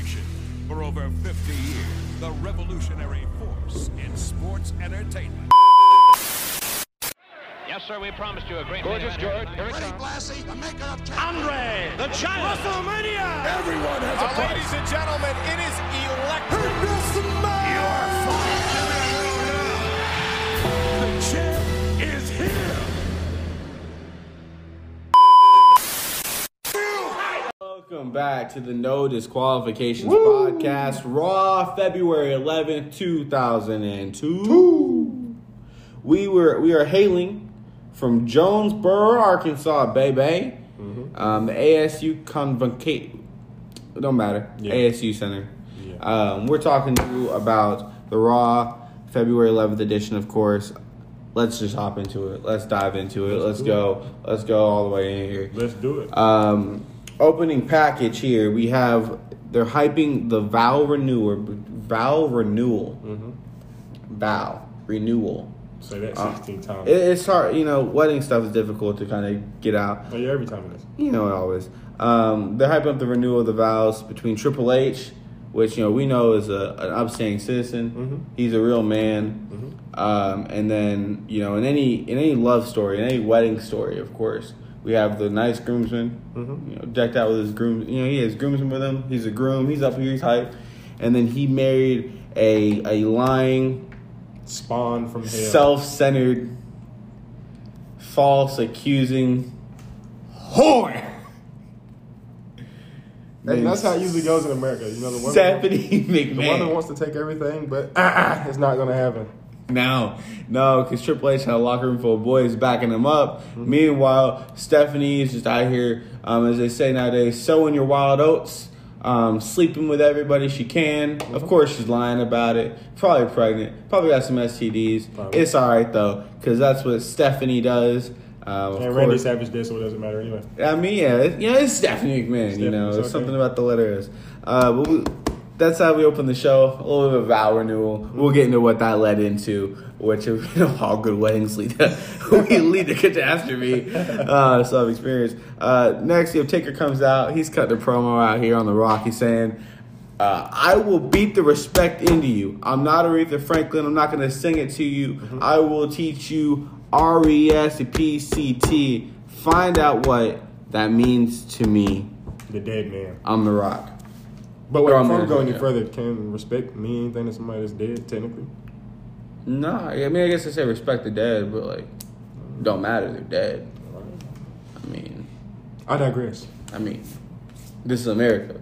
Corporation. For over 50 years, the revolutionary force in sports entertainment. Yes, sir, we promised you a great Gorgeous. George. Here it comes. Blassie, the maker of Andre, the giant. WrestleMania. Everyone has a Uh, ladies and gentlemen, it is electric. The Welcome back to the No Disqualifications Podcast, Raw, February eleventh, two thousand and two. We were we are hailing from Jonesboro, Arkansas, baby. Um, the ASU Convocate. Don't matter. ASU Center. Um, we're talking to you about the Raw February eleventh edition, of course. Let's just hop into it. Let's dive into it. Let's go. Let's go all the way in here. Let's do it. Um, opening package here, we have they're hyping the vow renewal, vow renewal, vow renewal. Say that uh, 16 times. It, it's hard, you know. Wedding stuff is difficult to kind of get out. oh, yeah, every time it is. You know it always. Um, they're hyping up the renewal of the vows between Triple H, which you know we know is a, an upstanding citizen. Mm-hmm. He's a real man. Um, and then you know in any in any love story, in any wedding story, of course, we have the nice groomsman, Mm-hmm. you know, decked out with his groom. You know he has groomsmen with him. He's a groom. He's up here. He's hype. And then he married a a lying, Spawn from hell. self-centered, false accusing whore. That- that's how it usually goes in America. You know, the woman, Stephanie McMahon. the woman wants to take everything, but uh-uh, it's not going to happen. No, no, because Triple H had a locker room full of boys backing him up. Meanwhile, Stephanie is just out here, um, as they say nowadays, sowing your wild oats, um, sleeping with everybody she can. Of course, she's lying about it. Probably pregnant. Probably got some STDs. Probably. It's all right though, because that's what Stephanie does. Of And Randy course- Savage did, so it doesn't matter anyway. I mean, yeah, it, yeah, it's Stephanie McMahon. you know, okay. something about the letters. Uh, but we, that's how we open the show. A little bit of vow renewal. We'll get into what that led into, which you know, all good weddings lead to we lead to catastrophe. Uh, so I've experienced. Uh, next, you have Taker comes out. He's cutting a promo out here on the Rock. He's saying. Uh, I will beat the respect into you. I'm not Aretha Franklin. I'm not going to sing it to you. I will teach you R E S P C T. Find out what that means to me. The dead man. I'm the Rock. But wait, I'm before we go any yeah. further, can respect mean anything to somebody that's dead, technically? No, I mean I guess I say respect the dead, but like, don't matter. They're dead. I mean, I digress. I mean, this is America.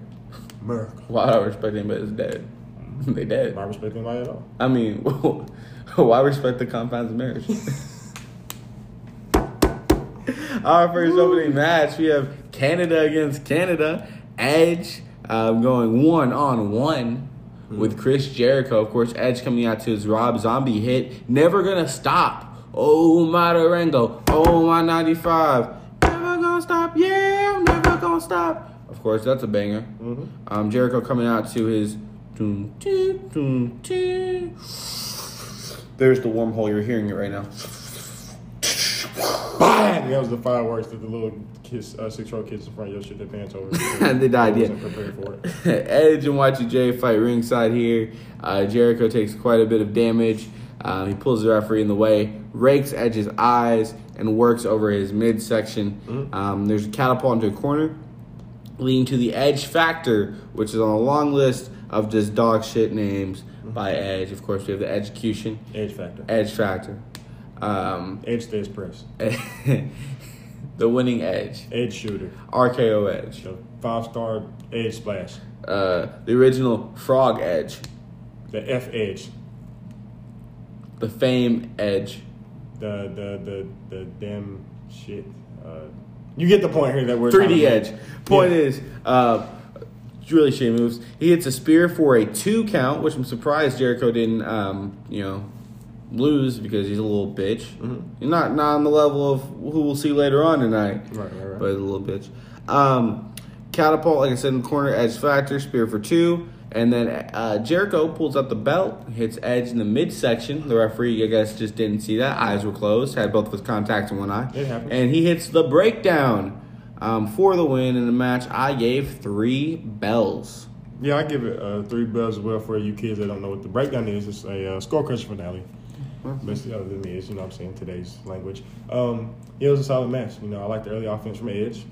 America. Why do I respect anybody that's dead? they dead. Am I respecting anybody at all? I mean, why respect the confines of marriage? Our first opening match, we have Canada against Canada. Edge um, going one on one with Chris Jericho. Of course, Edge coming out to his Rob Zombie hit. Never gonna stop. Oh my Durango. Oh my 95. Never gonna stop. Yeah, I'm never gonna stop. Of course, that's a banger. Um, Jericho coming out to his. Dun, dun, dun, dun. There's the wormhole. You're hearing it right now. Bang! That was the fireworks that the little kids, uh, six-year-old kids in front of your shit their pants over. And they died, yeah. prepared for it. Edge and Y2J fight ringside here. Uh, Jericho takes quite a bit of damage. Um, he pulls the referee in the way, rakes Edge's eyes, and works over his midsection. Um, there's a catapult into a corner, leading to the Edge Factor, which is on a long list of just dog shit names by Edge. Of course, we have the Execution, Edge factor. Edge Factor, um, Edge stays press. the Winning Edge, Edge shooter. RKO Edge, The five-star edge splash. uh, the original Frog Edge. The F edge. the fame edge. The the the the damn shit. Uh, you get the point here that we're 3D edge. Point Yeah. is, uh, really shame moves. He hits a spear for a two count, which I'm surprised Jericho didn't, um, you know, lose because he's a little bitch. Mm-hmm. Not not on the level of who we'll see later on tonight, Right, right, right. but a little bitch. Um, catapult, like I said in the corner, edge factor, spear for two. And then uh, Jericho pulls out the belt, hits Edge in the midsection. The referee, I guess, just didn't see that. Eyes were closed, had both of his contacts in one eye. It happens. And he hits the breakdown um, for the win in the match. I gave three bells. Yeah, I give it uh, three bells as well for you kids that don't know what the breakdown is. It's a uh, score crunch finale. Basically, other than me is, you know what I'm saying, today's language. Um, yeah, it was a solid match. You know, I like the early offense from Edge.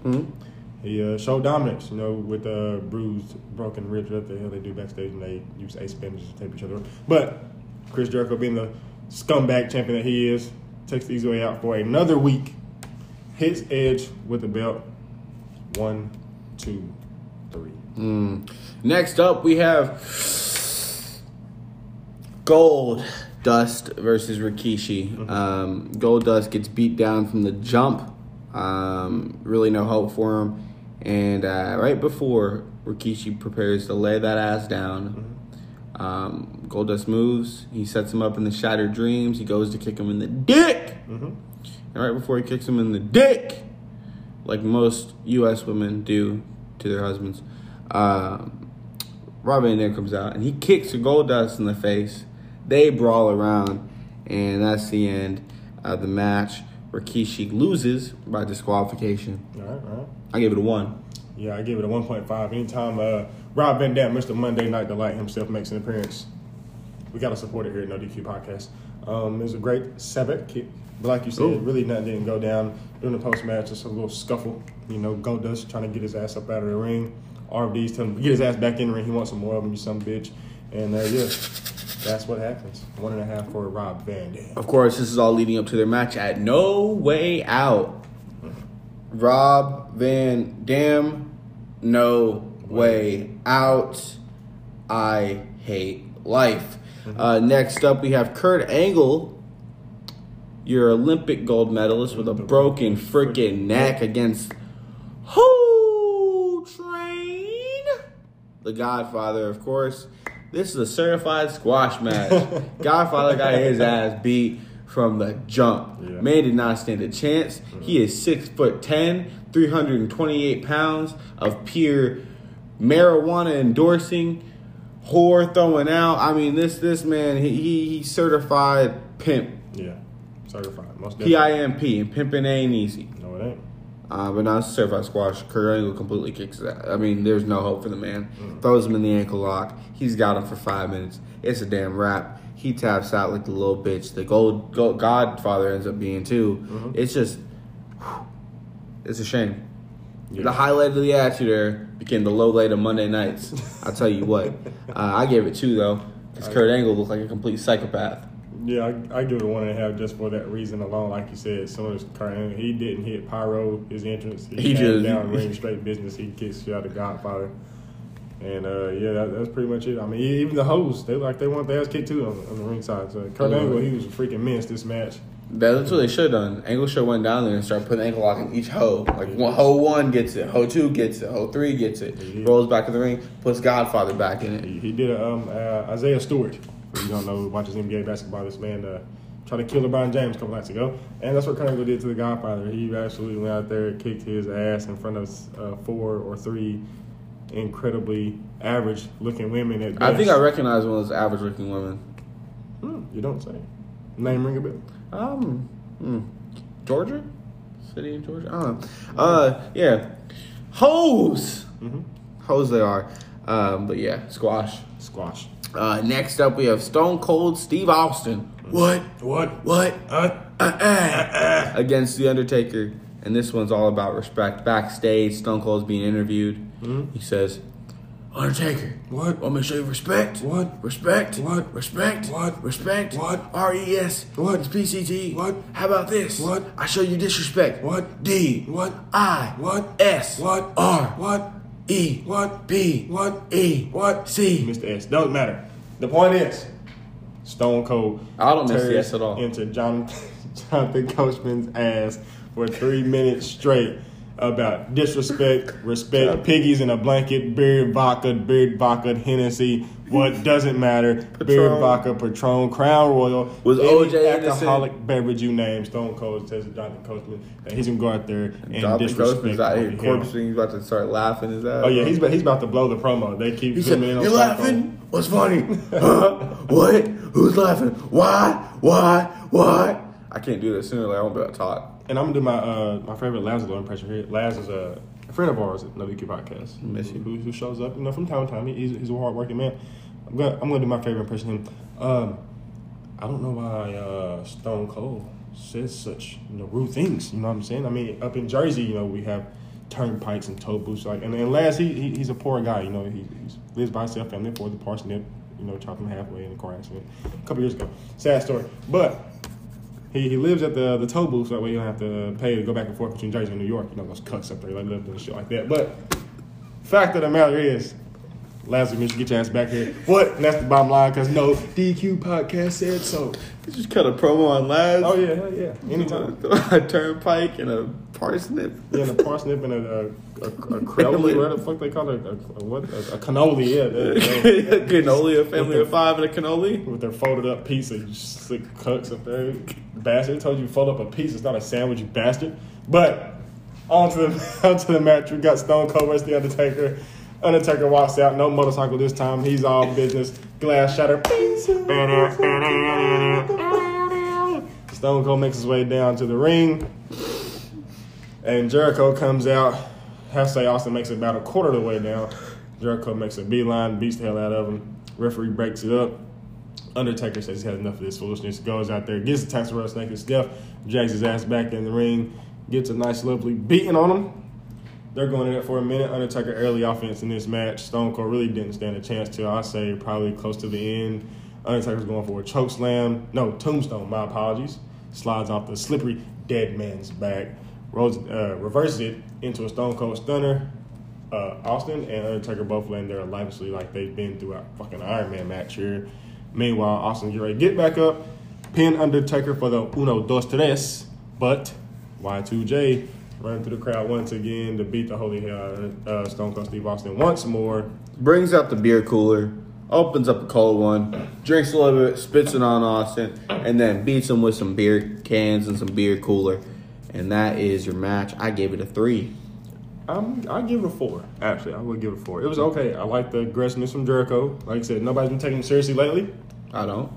He uh, showed dominance, you know, with uh, bruised, broken ribs, what the hell they do backstage, and they use ace bandages to tape each other up. But Chris Jericho, being the scumbag champion that he is, takes the easy way out for another week. Hits Edge with the belt. One, two, three. Next up, we have Gold Dust versus Rikishi. Um, Goldust gets beat down from the jump. Um, really no hope for him. And uh, right before Rikishi prepares to lay that ass down, um, Goldust moves. He sets him up in the Shattered Dreams. He goes to kick him in the dick. And right before he kicks him in the dick, like most U.S. women do to their husbands, um, Rob Van comes out and he kicks Goldust in the face. They brawl around, and that's the end of the match. Rikishi loses by disqualification. All right, all right. I give it a one. Yeah, I give it a 1.5. Anytime uh, Rob Van Dam, Mr. Monday Night Delight himself, makes an appearance, we got to support it here at No DQ Podcast. Um, it was a great Sabbath kick. But like you said, Ooh. really nothing didn't go down. During the post match, just a little scuffle. You know, Goldust trying to get his ass up out of the ring. RVD's telling him to get his ass back in the ring. He wants some more of him, you some bitch. And uh, yeah, that's what happens. One and a half for Rob Van Dam. Of course, this is all leading up to their match at No Way Out. Rob Van Dam, No Way Out. I hate life. Uh, next up, we have Kurt Angle, your Olympic gold medalist with a broken freaking neck against Ho Train, the Godfather, of course. This is a certified squash match. Godfather got his ass beat from the jump. Yeah. Man did not stand a chance. Mm-hmm. He is six foot ten, 328 pounds of pure marijuana endorsing, whore throwing out. I mean, this this man, he he, he certified pimp, Yeah, certified. Most P. I M P, and pimping ain't easy. No, it ain't. Uh, but not certified squash. Kurt Angle completely kicks that. I mean, there's no hope for the man. Throws him in the ankle lock. He's got him for five minutes. It's a damn wrap. He taps out like the little bitch. The gold, gold Godfather ends up being too. It's just, it's a shame. Yeah. The highlight of the Attitude Era became the low light of Monday nights. I'll tell you what. Uh, I gave it two though, because Kurt Angle looked like a complete psychopath. Yeah, I, I give it one and a half just for that reason alone. Like you said, some of his current, he didn't hit Pyro his entrance. He had just- down ring straight business. He kicks shit out of Godfather, and uh, yeah, that, that's pretty much it. I mean, even the hosts, they like they want their ass kicked too on, on the ringside. So Kurt Mhm. Angle, he was a freaking menace this match. That's what they should have done. Angle should have went down there and started putting ankle lock in each hoe. Like one, hoe one gets it, hoe two gets it, hoe three gets it. Yeah. Rolls back in the ring, puts Godfather back in it. He, he did a um, uh, Isaiah Stewart. For you don't know, watches NBA basketball. This man uh, tried to kill LeBron James a couple nights ago, and that's what Angle did to the Godfather. He actually went out there, kicked his ass in front of uh, four or three incredibly average-looking women. At I think. I recognize one of those average looking women. Hmm, you don't say. Name ring a bell. Um, hmm, Georgia? City in Georgia? I don't know. Uh, yeah. Hoes! Mhm. Hoes they are. Um, but yeah, squash. Squash. Uh, next up, we have Stone Cold Steve Austin. What? What? What? Uh, uh, against The Undertaker. And this one's all about respect. Backstage, Stone Cold's being interviewed. He says, Undertaker, What? want me to show you respect? What? Respect? What? Respect? What? Respect? What? R-E-S. What? It's PCT. What? How about this? What? I show you disrespect. What? D. What? I. What? S. What? R. What? E. What? B. What? E. What? C. Mr. S. Doesn't matter. The point is, Stone Cold. I don't miss the S at all. Into John, Jonathan Coachman's ass for three minutes straight about disrespect, respect, piggies in a blanket, beer, vodka, beer, vodka, Hennessy. What doesn't matter? Beer, Patron. vodka, Patron, Crown Royal. Was any OJ innocent? alcoholic beverage you name? Stone Cold says to Jonathan Coachman that he's gonna go out there and Jonathan disrespect Coachman's out here him. corpsing. He's about to start laughing his ass. Oh yeah, he's about, he's about to blow the promo. They keep He said, zooming in on "You Stone Cold. laughing? What's funny? huh? What? Who's laughing? Why? Why? Why?" I can't do this sooner. Like I won't be able to talk. And I'm gonna do my uh, my favorite Lazlo impression here. Laz is a friend of ours at DQ Podcast, Miss you. Who, who shows up, you know, from time to time. He's, he's a hardworking man. I'm gonna, I'm gonna do my favorite impression of him. Um, I don't know why uh, Stone Cold says such you know rude things. You know what I'm saying? I mean, up in Jersey, you know, we have turnpikes and tow booths. Like, and, and last he, he he's a poor guy. You know, he lives by himself. Family for the parsnip. You know, chopped him halfway in a car accident a couple years ago. Sad story, but. He, he lives at the the tow booth, so that way you don't have to pay to go back and forth between Jersey and New York. You know those cuts up there, like Lipton and shit like that. But fact of the matter is, Lazarus, you should get your ass back here. What? And that's the bottom line, because no DQ podcast said so. You just cut a promo on Laz. Oh yeah, hell yeah. Anytime. a turnpike and a parsnip. Yeah, and a parsnip and a a, a, a what the fuck they call it? A, a, what? A, cannoli, yeah. that- that- cannoli, a family of five, and a cannoli. with their folded up piece you slick cucks up there. Bastard, I told you to fold up a piece. It's not a sandwich, you bastard. But on to the on to the match. We got Stone Cold versus the Undertaker. Undertaker walks out, no motorcycle this time. He's all business. Glass shatter. Stone Cold makes his way down to the ring. And Jericho comes out. Say Austin makes it about a quarter of the way down. Jericho makes a beeline, beats the hell out of him. Referee breaks it up. Undertaker says he had enough of this foolishness. Goes out there, gets the tax snake and stuff, drags his ass back in the ring, gets a nice, lovely beating on him. They're going in it for a minute. Undertaker early offense in this match. Stone Cold really didn't stand a chance to. I say probably close to the end. Undertaker's going for a choke slam. No, tombstone. My apologies. Slides off the slippery dead man's back. Rolls, uh, reverses it into a Stone Cold stunner. Uh, Austin and Undertaker both land there lifelessly like they've been throughout fucking Iron Man match here. Meanwhile, Austin get ready get back up, pin Undertaker for the uno dos tres, but Y2J running through the crowd once again to beat the holy hell out of uh, Stone Cold Steve Austin once more. Brings out the beer cooler, opens up a cold one, drinks a little bit, spits it on Austin, and then beats him with some beer cans and some beer cooler. And that is your match. I gave it a three. I'm, I give it a four. Actually, I would give it a four. It was okay. I like the aggressiveness from Jericho. Like I said, nobody's been taking him seriously lately. I don't.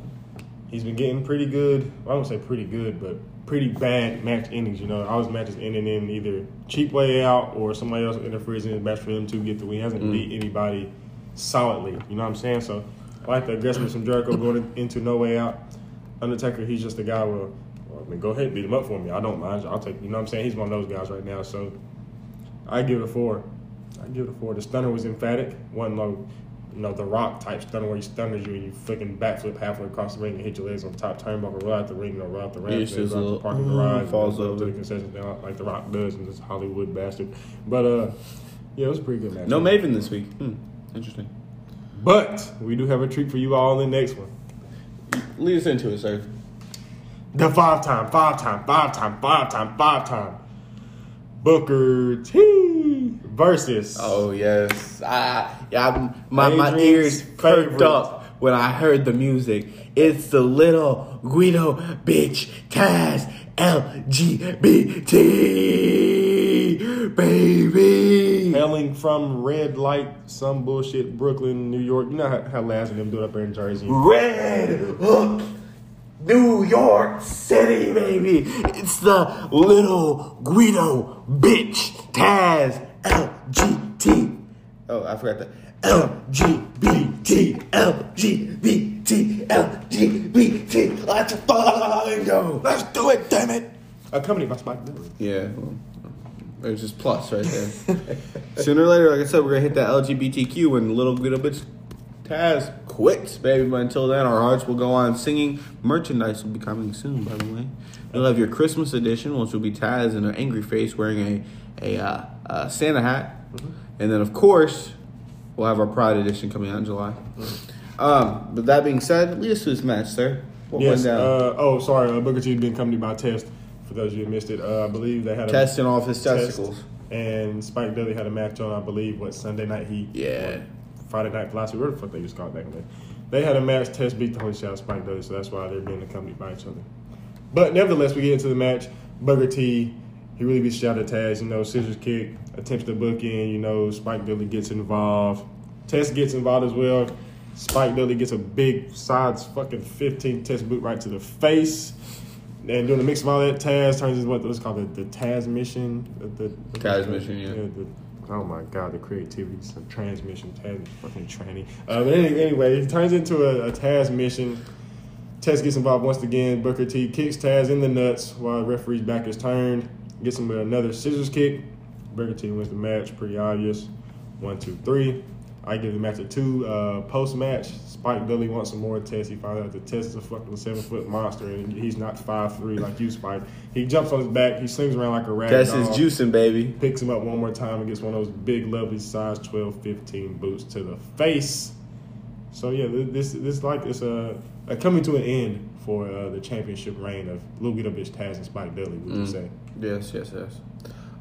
He's been getting pretty good. Well, I don't say pretty good, but pretty bad match endings. You know, all his matches ending in either cheap way out or somebody else interferes in his match for him to get the win. He hasn't mm. beat anybody solidly. You know what I'm saying? So I like the aggressiveness from Jericho going into no way out. Undertaker, he's just a guy where, well, I mean, go ahead, beat him up for me. I don't mind. I'll take. You know what I'm saying? He's one of those guys right now. So I give it a four. I give it a four. The stunner was emphatic. One low, you know, the rock type stunner where he stunners you and you flicking backflip halfway across the ring and hit your legs on top turnbuckle, roll out the ring, or roll out the ramp, Yeah, and roll out the parking mm, garage, falls up over. to the concession stand like the Rock does in this Hollywood bastard. But uh, yeah, it was a pretty good match. No Maven this week. Hmm. Interesting. But we do have a treat for you all in the next one. Lead us into it, sir. The five time, five time, five time, five time, five time. Booker T versus Oh yes, ah, yeah. My my ears perked up when I heard the music. It's the little Guido bitch Taz LGBT baby. hailing from red light, some bullshit, Brooklyn, New York. You know how, how Laz and them do it up there in Jersey. Red Hook, New York City, baby. It's the little Guido bitch Taz LGBT. Oh, I forgot that. LGBT, LGBT, LGBT. Let's fucking go. Let's do it, damn it. Accompanied by Spike Dudley. Yeah, well, there's just plus right there. Sooner or later, like I said, we're gonna hit that LGBTQ and little little bitch Taz quits, baby. But until then, our hearts will go on singing. Merchandise will be coming soon, by the way. You'll have your Christmas edition, which will be Taz in an angry face wearing a a uh, uh, Santa hat, and then of course we'll have our Pride edition coming out in July. Um, but that being said, lead us to this match, sir. What Yes. went down? Uh, oh, sorry. Uh, Booker T's been accompanied by Test. For those of you who missed it, uh, I believe they had a Test Testing off his test, testicles. and Spike Dudley had a match on. I believe what Sunday night he Yeah. Friday night philosophy. Where the fuck they used to call it back in the day. They had a match. Test beat the holy shit out of Spike Dudley, so that's why they're being accompanied by each other. But nevertheless, we get into the match. Booker T, he really beats shot at Taz. You know, scissors kick, attempts to book in. You know, Spike Dudley gets involved. Test gets involved as well. Spike Dudley gets a big sides fucking 15 test boot right to the face. And doing a mix of all that, Taz turns into what was called the, the Taz mission. The, the, Taz mission, yeah. the, Oh my god, the creativity, some transmission, Taz is fucking tranny. Uh, but any, anyway, it turns into a, a Taz mission. Taz gets involved once again. Booker T kicks Taz in the nuts while the referee's back is turned. Gets him with another scissors kick. Booker T wins the match, pretty obvious. One, two, three. I give the match a two. Uh, Post match, Spike Dudley wants some more tests. He finds out the test is a fucking seven foot monster and he's not five three like you, Spike. He jumps on his back. He slings around like a rat. That's his juicing, baby. picks him up one more time and gets one of those big, lovely size 12, 15 boots to the face. So yeah, this this like it's a, a coming to an end for uh, the championship reign of Bit of Taz and Spike Dudley. Would you say? Yes, yes, yes.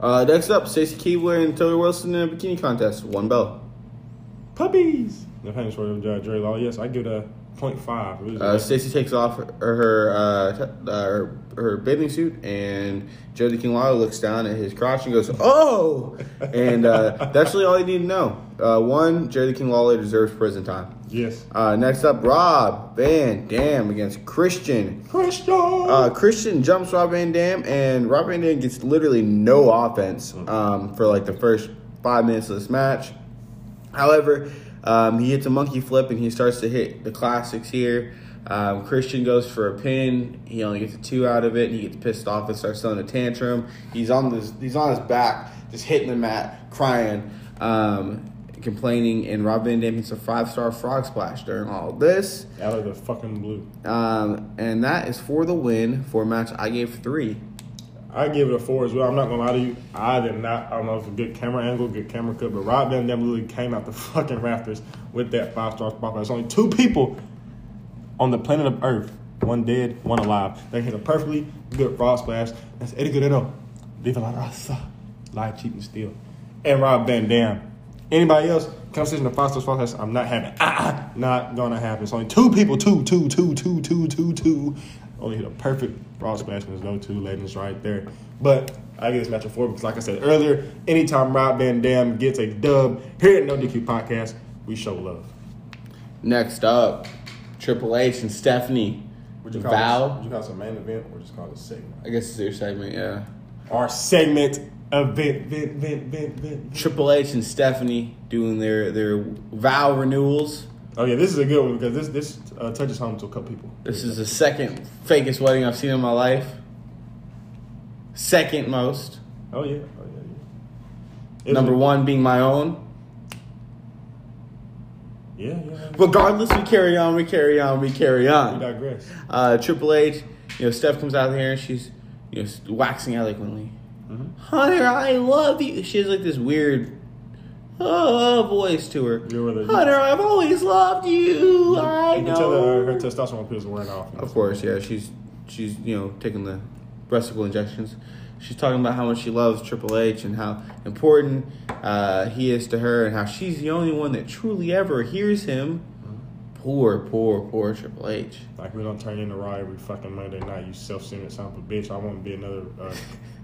Uh, next up, Stacey Keibler and Torrie Wilson in a bikini contest. One bell. Puppies. The famous word of Dre Law. Yes, I give it a 0.5. It Uh, Stacey takes off her her, uh, t- uh, her her bathing suit, and Jerry King looks down at his crotch and goes, "Oh!" and uh, that's really all you need to know. Uh, one, Jerry King deserves prison time. yes. Uh, next up, Rob Van Dam against Christian. Christian. Uh, Christian jumps Rob Van Dam, and Rob Van Dam gets literally no offense um, for like the first five minutes of this match. However, um, he hits a monkey flip and he starts to hit the classics here. Um, Christian goes for a pin. He only gets a two out of it. And he gets pissed off and starts throwing a tantrum. He's on this. He's on his back, just hitting the mat, crying, um, complaining. And Rob Van Dam hits a five star frog splash during all this. out of the fucking blue. Um, and that is for the win for a match I gave three. I give it a four as well. I'm not gonna lie to you. I did not. I don't know if it's a good camera angle, good camera cut, but Rob Van Dam literally came out the fucking rafters with that five star spot. There's only two people on the planet of Earth, one dead, one alive. They hit a perfectly good frog splash. That's Eddie Guerrero, Viva la Raza, lie, cheat, and steal, and Rob Van Dam. Anybody else? Conversation of five star frog. I'm not having. Ah, not gonna happen. It's only two people. Two, two, two, two, two, two, two. Only hit a perfect frog splash and there's no two legends right there. But I give this match a four because, like I said earlier, anytime Rob Van Dam gets a dub here at No DQ Podcast, we show love. Next up, Triple H and Stephanie. Would you Val. This, would you call this a main event or just call it a segment? I guess it's their segment, yeah. Our segment event, vent, vent, vent, vent. Triple H and Stephanie doing their their vow renewals. Oh yeah, this is a good one because this this uh, touches home to a couple people. This is the second fakest wedding I've seen in my life. Second most. Oh yeah, oh yeah, yeah. Number one being my own. Yeah, yeah. yeah. Regardless, we carry on, we carry on, we carry on. We digress. Uh, Triple H, you know, Steph comes out here and she's, you know, waxing eloquently. Hunter, I love you. She has like this weird uh, voice to her. You're Hunter, I've always loved you. I You can tell that know. her, her testosterone pills are wearing off. Of course, yeah. She's she's you know taking the breasticle injections. She's talking about how much she loves Triple H and how important uh, he is to her, and how she's the only one that truly ever hears him. Poor, poor, poor Triple H. Like we don't turn into Raw every fucking Monday night. You self-centered son of a bitch. I won't be another uh,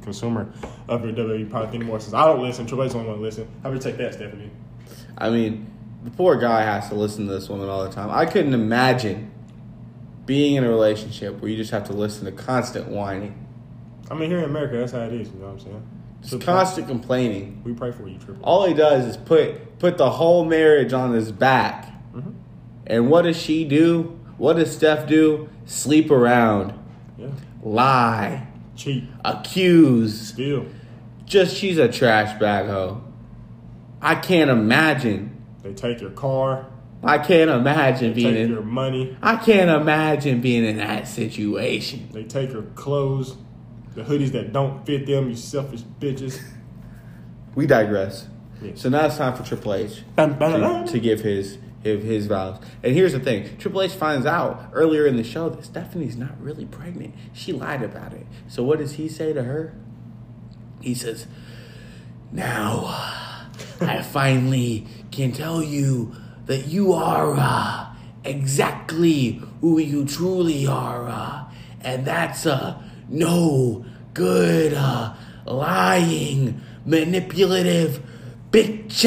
consumer of your WWE product anymore. Since I don't listen, Triple H don't want to listen. How would you take that, Stephanie? I mean, the poor guy has to listen to this woman all the time. I couldn't imagine being in a relationship where you just have to listen to constant whining, I mean, here in America, that's how it is. You know what I'm saying? just So, constant complaining. We pray for you, Triple. All he does is put put the whole marriage on his back. Mhm. And what does she do? What does Steph do? Sleep around, Yeah. lie, Cheat. accuse. Steal. Just she's a trash bag hoe. I can't imagine. They take your car. I can't imagine They being take in. your money. I can't imagine being in that situation. They take your clothes. The hoodies that don't fit them. You selfish bitches. We digress. Yeah. So now it's time for Triple H to, bam, bam. to give his, his his vows. And here's the thing: Triple H finds out earlier in the show that Stephanie's not really pregnant. She lied about it. So what does he say to her? He says, "Now I finally can tell you that you are uh, exactly who you truly are, uh, and that's uh, no good, uh, lying, manipulative bitch."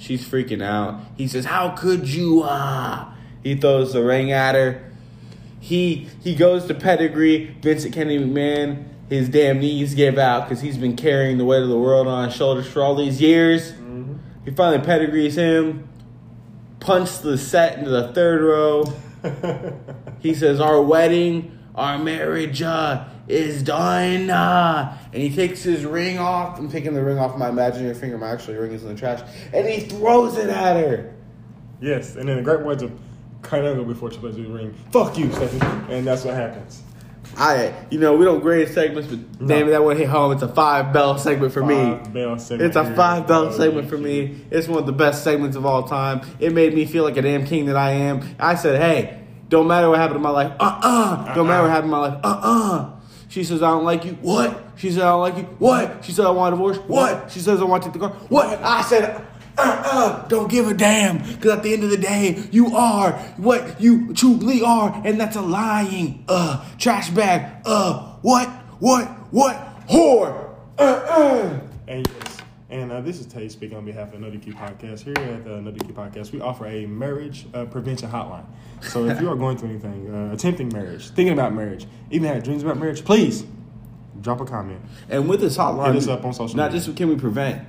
Ah." She's freaking out. He says, "How could you?" Ah. He throws the ring at her. He he goes to pedigree Vincent Kennedy McMahon. his damn knees give out because he's been carrying the weight of the world on his shoulders for all these years. He finally pedigrees him, punched the set into the third row. He says, "Our wedding, our marriage uh, is done." Uh, and he takes his ring off. I'm taking the ring off my imaginary finger. My actual ring is in the trash, and he throws it at her. Yes, and then the great words of Angle before Triple do the ring. Fuck you, Stephanie. And that's what happens. I, you know, we don't grade segments, but damn it, that one hit home. It's a five bell segment for me. Bell segment It's a five bell Oh, segment for me. It's one of the best segments of all time. It made me feel like a damn king that I am. I said, hey, don't matter what happened in my life. Uh uh Don't matter what happened in my life. Uh uh She says, I don't like you. What? She said, I don't like you. What? She said, I want a divorce. What? She says, I want to take the car. What? I said, uh uh Don't give a damn. Because at the end of the day, you are what you truly are. And that's a lying, uh, trash bag, uh, what? What? What? Whore. Uh uh And and uh, this is Tay speaking on behalf of the No DQ Podcast. Here at the No DQ Podcast, we offer a marriage uh, prevention hotline. So if you are going through anything, uh, attempting marriage, thinking about marriage, even had dreams about marriage, please drop a comment. And with this hotline, Hit us up on social not media. just can we prevent,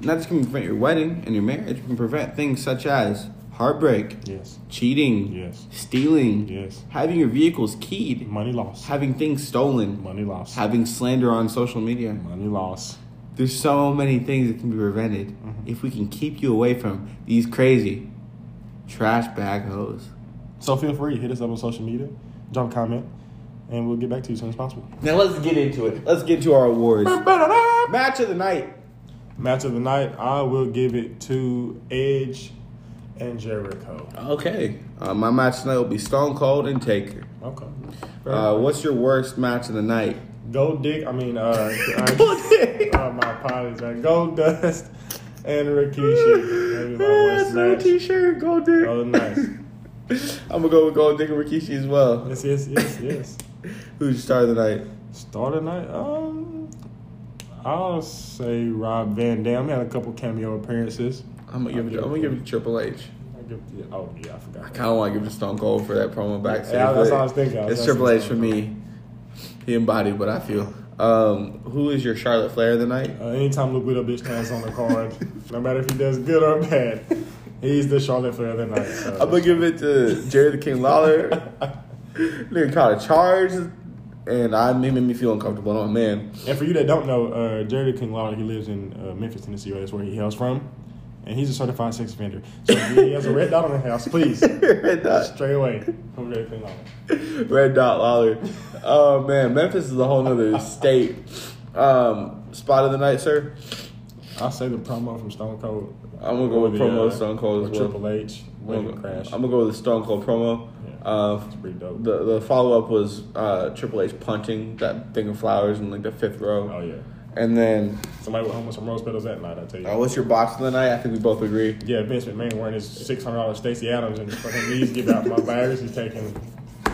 not just can we prevent your wedding and your marriage, we can prevent things such as heartbreak, Yes, cheating, Yes. stealing, Yes. having your vehicles keyed, money lost, having things stolen, money lost, having slander on social media. money loss. There's so many things that can be prevented Mm-hmm. if we can keep you away from these crazy trash bag hoes. So feel free, hit us up on social media, drop a comment, and we'll get back to you as soon as possible. Now let's get into it. Let's get to our awards. Match of the night. Match of the night, I will give it to Edge and Jericho. Okay, uh, my match tonight will be Stone Cold and Taker. Okay. Uh, what's your worst match of the night? Gold Dick, I mean, uh, Gold Dick. uh, my apologies, uh, Gold Dust and Rikishi. Maybe my t-shirt, Gold Dick. Oh, nice. I'm gonna go with Gold Dick and Rikishi as well. Yes, yes, yes, yes. Who's star of the night? Start of the night, um, I'll say Rob Van Dam. He had a couple cameo appearances. I'm gonna give it. I'm gonna give it Triple H. Oh, yeah, I forgot. I kind of want to give it to Stone Cold for that promo backstage. Yeah, that's what I was thinking. I was It's Triple H for me. He embodied what I feel. Um, who is your Charlotte Flair of the night? Uh, anytime Luke Widow bitch stands on the card, no matter if he does good or bad, he's the Charlotte Flair of the night. So. I'm gonna give it to Jerry the King Lawler. Nigga caught a charge, and I made me feel uncomfortable. Oh man, And for you that don't know, uh, Jerry King Lawler, he lives in uh, Memphis, Tennessee. That's where he hails from. And he's a certified sex offender. So if he has a red dot on the house, please, red dot, stray away from Jerry King Lawler. red dot Lawler. Oh man, Memphis is a whole nother state. Um, spot of the night, sir. I'll say the promo from Stone Cold. I'm gonna go with Or promo Stone Cold as well. Triple H, I'm gonna, Crash. I'm gonna go with the Stone Cold promo. Yeah. Uh, It's pretty dope. the the follow up was uh, Triple H punting that thing of flowers in like the fifth row, oh, yeah. And then Somebody went home with some rose petals that night, I tell you. uh, what's your box of the night? I think we both agree. Yeah, Vince McMahon wearing his six hundred dollars Stacy Adams and fucking knees give out my virus. He's taking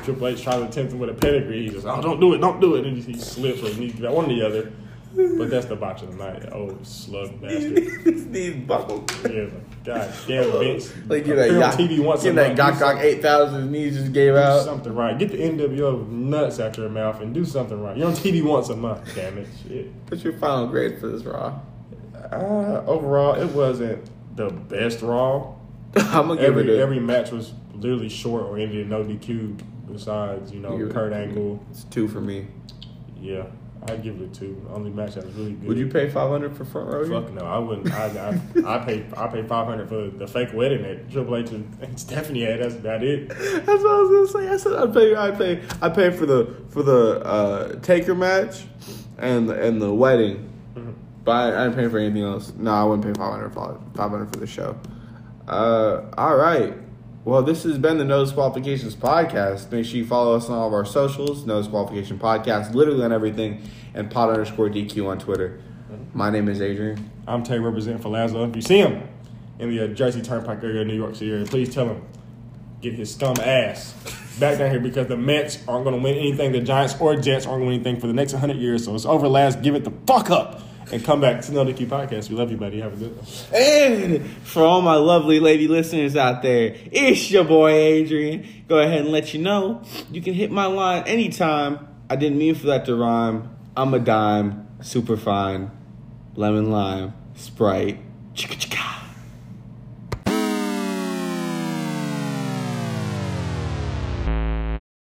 Triple H trying to tempt him with a pedigree. He just, oh, don't do it, don't do it, and he, he slips or knees give out one or the other. But that's the botch of the night. Oh, slug bastard. These buckled. Yeah, like, God damn Vince. Like Appear that on TV once a get that. Gok Gok eight thousand knees just gave Do out. something right. Get the NWO nuts out your mouth and do something right. You're on TV once a month, damn it. Shit. What's your final grade for this Raw? Uh, overall, it wasn't the best Raw. I'm gonna give it a, every match was literally short or ended in no DQ. Besides, you know, Kurt Angle. It's two for me. Yeah, I'd give it a two. Only match that was really good. Would you pay five hundred for front row? Fuck no, I wouldn't. I I, I pay I pay five hundred for the fake wedding that Triple H and Stephanie had. That's about it. That's what I was gonna say. I said I'd pay. I pay. I pay for the for the uh, Taker match and the, and the wedding, Mm-hmm. but I, I didn't pay for anything else. No, I wouldn't pay five hundred five hundred for the show. Uh, all right. Well, this has been the No Qualifications podcast. Make sure you follow us on all of our socials. No Disqualification podcast, literally on everything, and pot underscore DQ on Twitter. My name is Adrian. I'm Tay representing for. If you see him in the uh, Jersey Turnpike area, New York City area, please tell him get his scum ass back down here because the Mets aren't going to win anything. The Giants or Jets aren't going to win anything for the next 100 years. So it's over, Laz. Give it the fuck up and come back to another Key Podcast. We love you, buddy. Have a good one. And for all my lovely lady listeners out there, it's your boy Adrian. Go ahead and let you know you can hit my line anytime. I didn't mean for that to rhyme. I'm a dime, super fine, lemon lime, Sprite.